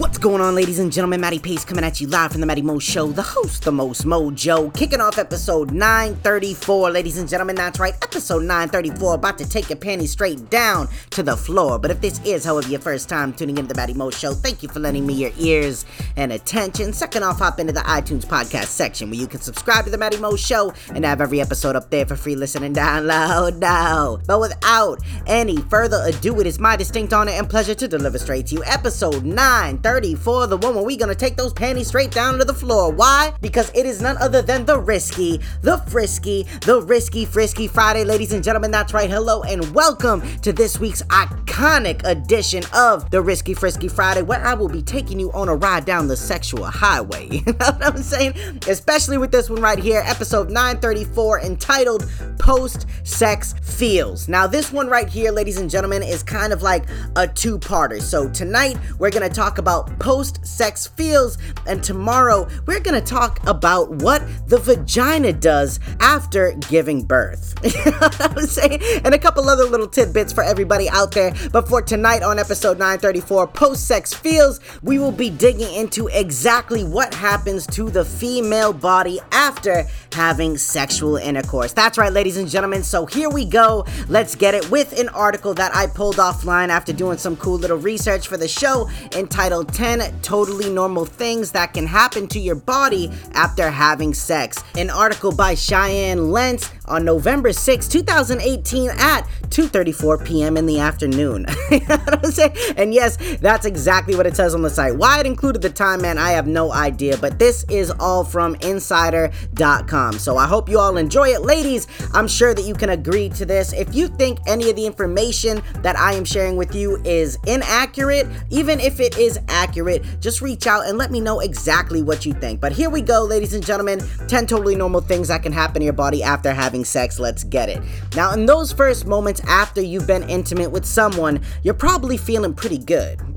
What's going on, ladies and gentlemen? Matty Pace coming at you live from the Matty Mo Show, the host, the most mojo, kicking off episode 934, ladies and gentlemen. That's right, episode 934, about to take your panties straight down to the floor. But if this is, however, your first time tuning into the Matty Mo Show, thank you for lending me your ears and attention. Second off, hop into the iTunes podcast section where you can subscribe to the Matty Mo Show and have every episode up there for free listen and download now. But without any further ado, it is my distinct honor and pleasure to deliver straight to you episode 934. 34, the one where we gonna take those panties straight down to the floor. Why? Because it is none other than the risky, the frisky, the risky frisky Friday, ladies and gentlemen. That's right. Hello and welcome to this week's iconic edition of the Risky Frisky Friday, where I will be taking you on a ride down the sexual highway. you know what I'm saying? Especially with this one right here, episode 934, entitled Post Sex Feels. Now, this one right here, ladies and gentlemen, is kind of like a two parter. So, tonight we're gonna talk about about post sex feels, and tomorrow we're gonna talk about what the vagina does after giving birth. you know what I'm saying? And a couple other little tidbits for everybody out there. But for tonight on episode 934, Post Sex Feels, we will be digging into exactly what happens to the female body after having sexual intercourse. That's right, ladies and gentlemen. So here we go. Let's get it with an article that I pulled offline after doing some cool little research for the show entitled 10 Totally Normal Things That Can Happen to Your Body After Having Sex. An article by Cheyenne Lentz on November 6, 2018 at 2:34 p.m. in the afternoon. you know I'm saying? And yes, that's exactly what it says on the site. Why it included the time, man, I have no idea, but this is all from insider.com. So I hope you all enjoy it. Ladies, I'm sure that you can agree to this. If you think any of the information that I am sharing with you is inaccurate, even if it is accurate, just reach out and let me know exactly what you think. But here we go, ladies and gentlemen 10 totally normal things that can happen to your body after having having sex, let's get it. Now, in those first moments after you've been intimate with someone, you're probably feeling pretty good.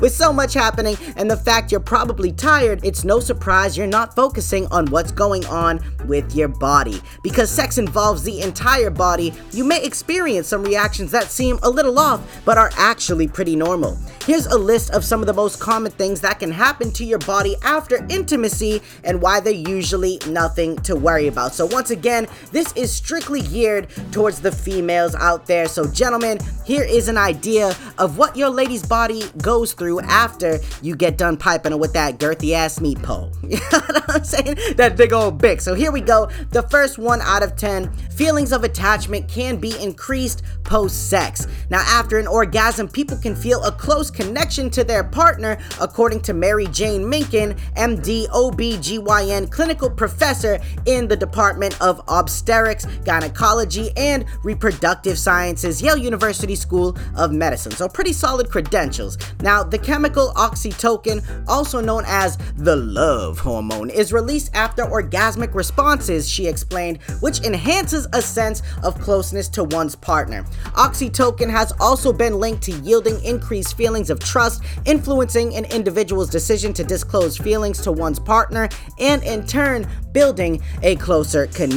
with so much happening and the fact you're probably tired, it's no surprise you're not focusing on what's going on with your body. Because sex involves the entire body, you may experience some reactions that seem a little off, but are actually pretty normal. Here's a list of some of the most common things that can happen to your body after intimacy and why they're usually nothing to worry about. So, once again, this is strictly geared towards the females out there. So, gentlemen, here is an idea of what your lady's body goes through after you get done piping with that girthy ass meat pole. you know what I'm saying? That big old bick. So, here we go. The first one out of 10 feelings of attachment can be increased post sex. Now, after an orgasm, people can feel a close connection to their partner, according to Mary Jane Minkin, MD, OBGYN clinical professor in the Department of Obstetrics, Gynecology, and Reproductive Sciences, Yale University School of Medicine. So, pretty solid credentials. Now, the chemical oxytocin, also known as the love hormone, is released after orgasmic responses, she explained, which enhances a sense of closeness to one's partner. Oxytocin has also been linked to yielding increased feelings of trust, influencing an individual's decision to disclose feelings to one's partner, and in turn, building a closer connection.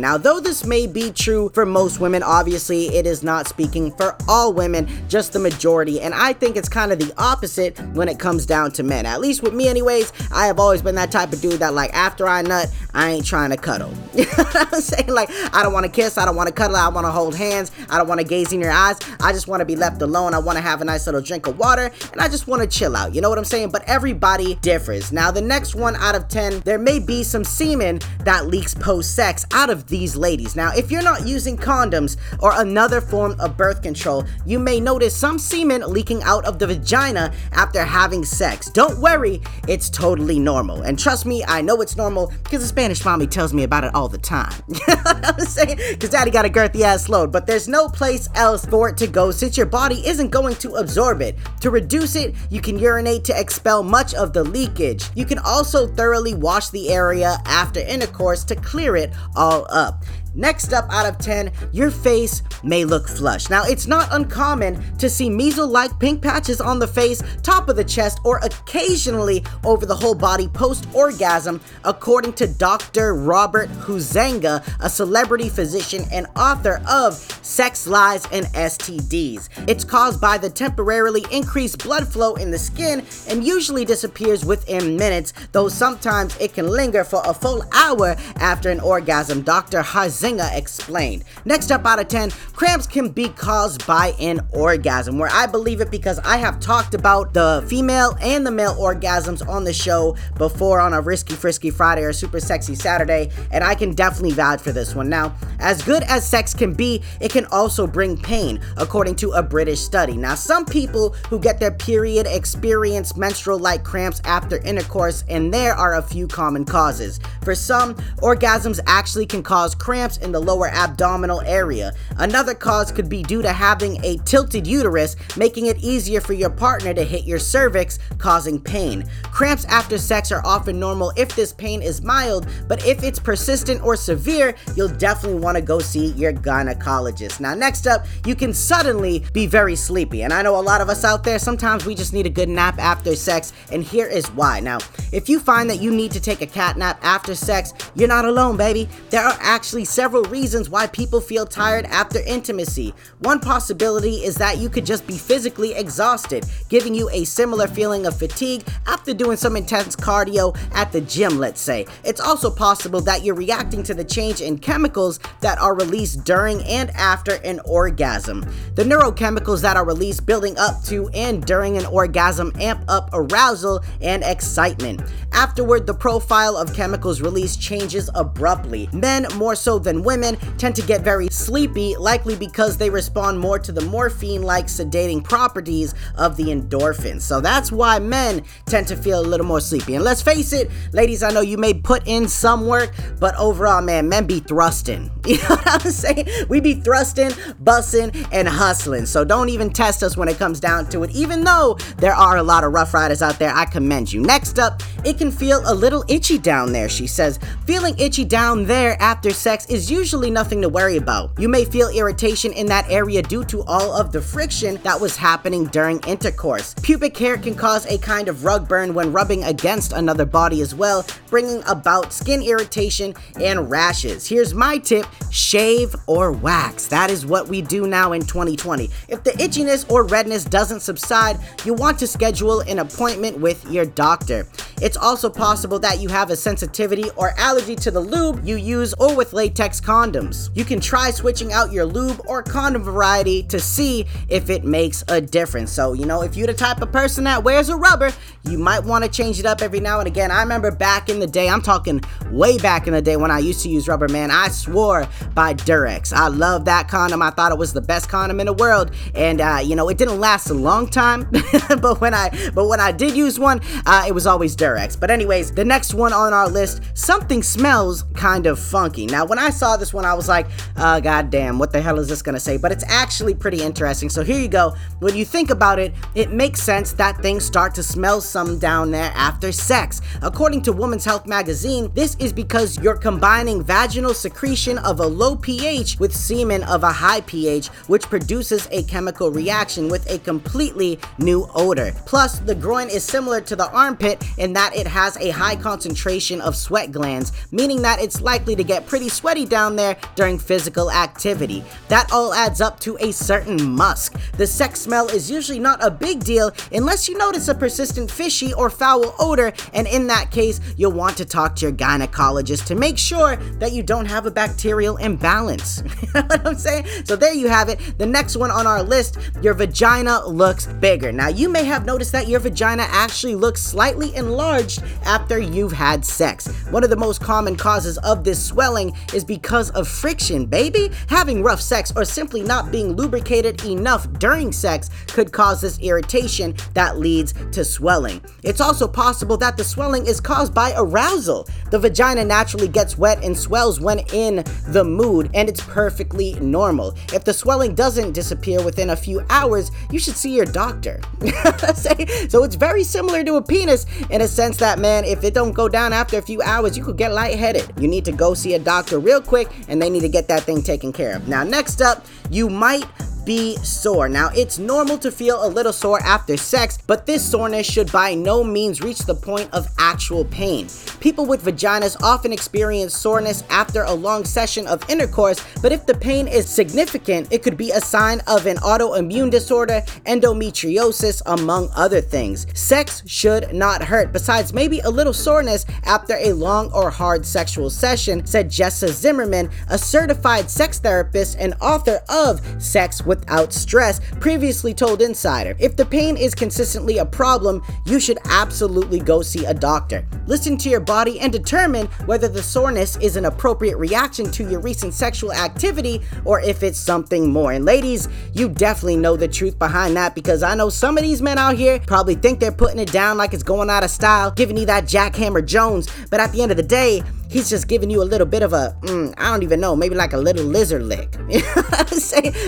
Now, though this may be true for most women, obviously it is not speaking for all women, just the majority. And I think it's kind of the opposite when it comes down to men. At least with me, anyways, I have always been that type of dude that, like, after I nut, I ain't trying to cuddle. You know what I'm saying? Like, I don't want to kiss, I don't want to cuddle, I want to hold hands, I don't want to gaze in your eyes. I just want to be left alone. I want to have a nice little drink of water water and I just want to chill out. You know what I'm saying? But everybody differs. Now, the next one out of 10, there may be some semen that leaks post sex out of these ladies. Now, if you're not using condoms or another form of birth control, you may notice some semen leaking out of the vagina after having sex. Don't worry, it's totally normal. And trust me, I know it's normal because it's Spanish mommy tells me about it all the time. you know what I'm saying? Because daddy got a girthy ass load, but there's no place else for it to go since your body isn't going to absorb it. To reduce it, you can urinate to expel much of the leakage. You can also thoroughly wash the area after intercourse to clear it all up. Next up out of 10, your face may look flushed. Now, it's not uncommon to see measle like pink patches on the face, top of the chest, or occasionally over the whole body post orgasm, according to Dr. Robert Huizenga, a celebrity physician and author of Sex Lies and STDs. It's caused by the temporarily increased blood flow in the skin and usually disappears within minutes, though sometimes it can linger for a full hour after an orgasm. Dr. Huizenga Zinga explained. Next up out of 10, cramps can be caused by an orgasm, where I believe it because I have talked about the female and the male orgasms on the show before on a Risky Frisky Friday or Super Sexy Saturday, and I can definitely vouch for this one. Now, as good as sex can be, it can also bring pain, according to a British study. Now, some people who get their period experience menstrual like cramps after intercourse, and there are a few common causes. For some, orgasms actually can cause cramps cramps in the lower abdominal area. Another cause could be due to having a tilted uterus, making it easier for your partner to hit your cervix, causing pain. Cramps after sex are often normal if this pain is mild, but if it's persistent or severe, you'll definitely want to go see your gynecologist. Now, next up, you can suddenly be very sleepy. And I know a lot of us out there, sometimes we just need a good nap after sex, and here is why. Now, if you find that you need to take a cat nap after sex, you're not alone, baby. There are actually several reasons why people feel tired after intimacy. One possibility is that you could just be physically exhausted, giving you a similar feeling of fatigue after doing some intense cardio at the gym, let's say. It's also possible that you're reacting to the change in chemicals that are released during and after an orgasm. The neurochemicals that are released building up to and during an orgasm amp up arousal and excitement. Afterward, the profile of chemicals released changes abruptly. Men, more so than than women tend to get very sleepy, likely because they respond more to the morphine like sedating properties of the endorphins. So that's why men tend to feel a little more sleepy. And let's face it, ladies, I know you may put in some work, but overall, man, men be thrusting. You know what I'm saying? We be thrusting, bussing, and hustling. So don't even test us when it comes down to it. Even though there are a lot of rough riders out there, I commend you. Next up, it can feel a little itchy down there, she says. Feeling itchy down there after sex is is usually nothing to worry about. You may feel irritation in that area due to all of the friction that was happening during intercourse. Pubic hair can cause a kind of rug burn when rubbing against another body as well, bringing about skin irritation and rashes. Here's my tip shave or wax. That is what we do now in 2020. If the itchiness or redness doesn't subside, you want to schedule an appointment with your doctor. It's also possible that you have a sensitivity or allergy to the lube you use or with latex condoms. You can try switching out your lube or condom variety to see if it makes a difference. So, you know, if you're the type of person that wears a rubber, you might want to change it up every now and again. I remember back in the day, I'm talking way back in the day when I used to use rubber, man, I swore by Durex. I love that condom. I thought it was the best condom in the world. And, uh, you know, it didn't last a long time, but when I, but when I did use one, uh, it was always Durex. But anyways, the next one on our list, something smells kind of funky. Now, when I saw this one, I was like, uh, God damn, what the hell is this gonna say? But it's actually pretty interesting. So here you go. When you think about it, it makes sense that things start to smell some down there after sex. According to Women's Health magazine, this is because you're combining vaginal secretion of a low pH with semen of a high pH, which produces a chemical reaction with a completely new odor. Plus, the groin is similar to the armpit in that it has a high concentration of sweat glands, meaning that it's likely to get pretty sweaty down there during physical activity. That all adds up to a certain musk. The sex smell is usually not a big deal unless you notice a persistent fishy or foul odor, and in that case, you'll want to talk to your gynecologist to make sure that you don't have a bacterial imbalance. you know what I'm saying? So there you have it. The next one on our list, your vagina looks bigger. Now, you may have noticed that your vagina actually looks slightly enlarged after you've had sex. One of the most common causes of this swelling is because of friction, baby. Having rough sex or simply not being lubricated enough during sex could cause this irritation that leads to swelling. It's also possible that the swelling is caused by arousal. The vagina naturally gets wet and swells when in the mood, and it's perfectly normal. If the swelling doesn't disappear within a few hours, you should see your doctor. so it's very similar to a penis in a sense that, man, if it don't go down after a few hours, you could get lightheaded. You need to go see a doctor real quick, and they need to get that thing taken care of. Now, next up, you might be sore. Now, it's normal to feel a little sore after sex, but this soreness should by no means reach the point of actual pain. People with vaginas often experience soreness after a long session of intercourse, but if the pain is significant, it could be a sign of an autoimmune disorder, endometriosis, among other things. Sex should not hurt, besides maybe a little soreness after a long or hard sexual session, said Jessa Zimmerman, a certified sex therapist and author of Sex without stress, previously told Insider. If the pain is consistently a problem, you should absolutely go see a doctor. Listen to your body and determine whether the soreness is an appropriate reaction to your recent sexual activity or if it's something more. And ladies, you definitely know the truth behind that because I know some of these men out here probably think they're putting it down like it's going out of style, giving you that jackhammer Jones, but at the end of the day, he's just giving you a little bit of a, mm, I don't even know, maybe like a little lizard lick.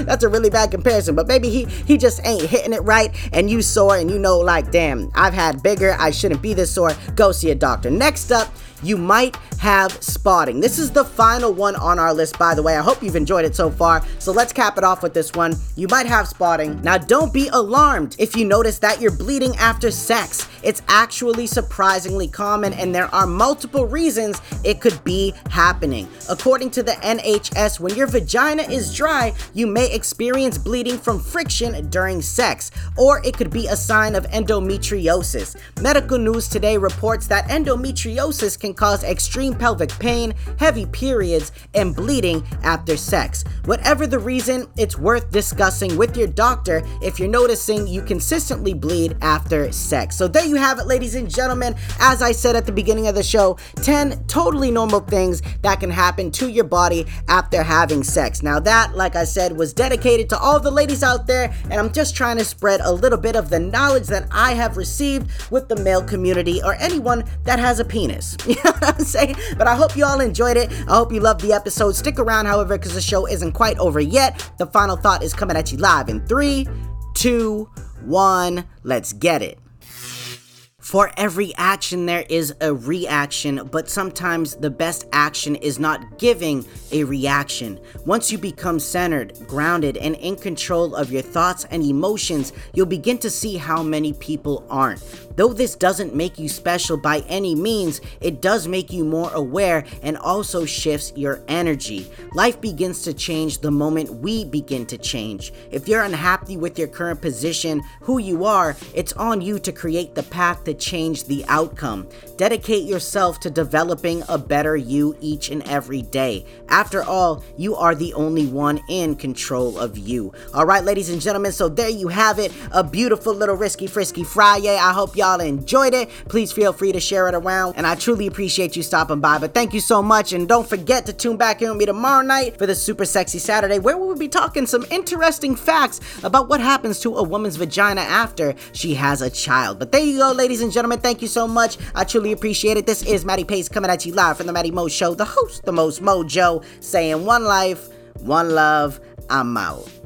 That's a really bad comparison, but maybe he he just ain't hitting it right, and you sore, and you know, like, damn, I've had bigger, I shouldn't be this sore. Go see a doctor. Next up, you might have spotting. This is the final one on our list, by the way. I hope you've enjoyed it so far. So let's cap it off with this one. You might have spotting. Now, don't be alarmed if you notice that you're bleeding after sex. It's actually surprisingly common, and there are multiple reasons it could be happening. According to the NHS, when your vagina is dry, you may experience bleeding from friction during sex, or it could be a sign of endometriosis. Medical News Today reports that endometriosis can cause extreme pelvic pain, heavy periods, and bleeding after sex. Whatever the reason, it's worth discussing with your doctor if you're noticing you consistently bleed after sex. So there you have it, ladies and gentlemen. As I said at the beginning of the show, 10 totally normal things that can happen to your body after having sex. Now, that, like I said, was dedicated to all the ladies out there, and I'm just trying to spread a little bit of the knowledge that I have received with the male community or anyone that has a penis. You know what I'm saying? But I hope you all enjoyed it. I hope you loved the episode. Stick around, however, because the show isn't quite over yet. The final thought is coming at you live in three, two, one. Let's get it. For every action, there is a reaction, but sometimes the best action is not giving a reaction. Once you become centered, grounded, and in control of your thoughts and emotions, you'll begin to see how many people aren't. Though this doesn't make you special by any means, it does make you more aware and also shifts your energy. Life begins to change the moment we begin to change. If you're unhappy with your current position, who you are, it's on you to create the path to change the outcome. Dedicate yourself to developing a better you each and every day. After all, you are the only one in control of you. All right, ladies and gentlemen, so there you have it. A beautiful little risky frisky Friday. I hope y'all enjoyed it. Please feel free to share it around, and I truly appreciate you stopping by. But thank you so much, and don't forget to tune back in with me tomorrow night for the Super Sexy Saturday, where we will be talking some interesting facts about what happens to a woman's vagina after she has a child. But there you go, ladies and gentlemen. Thank you so much. I truly appreciate it. This is Matty Pace coming at you live from the Matty Mo Show, the host, the most mojo, saying one life, one love. I'm out.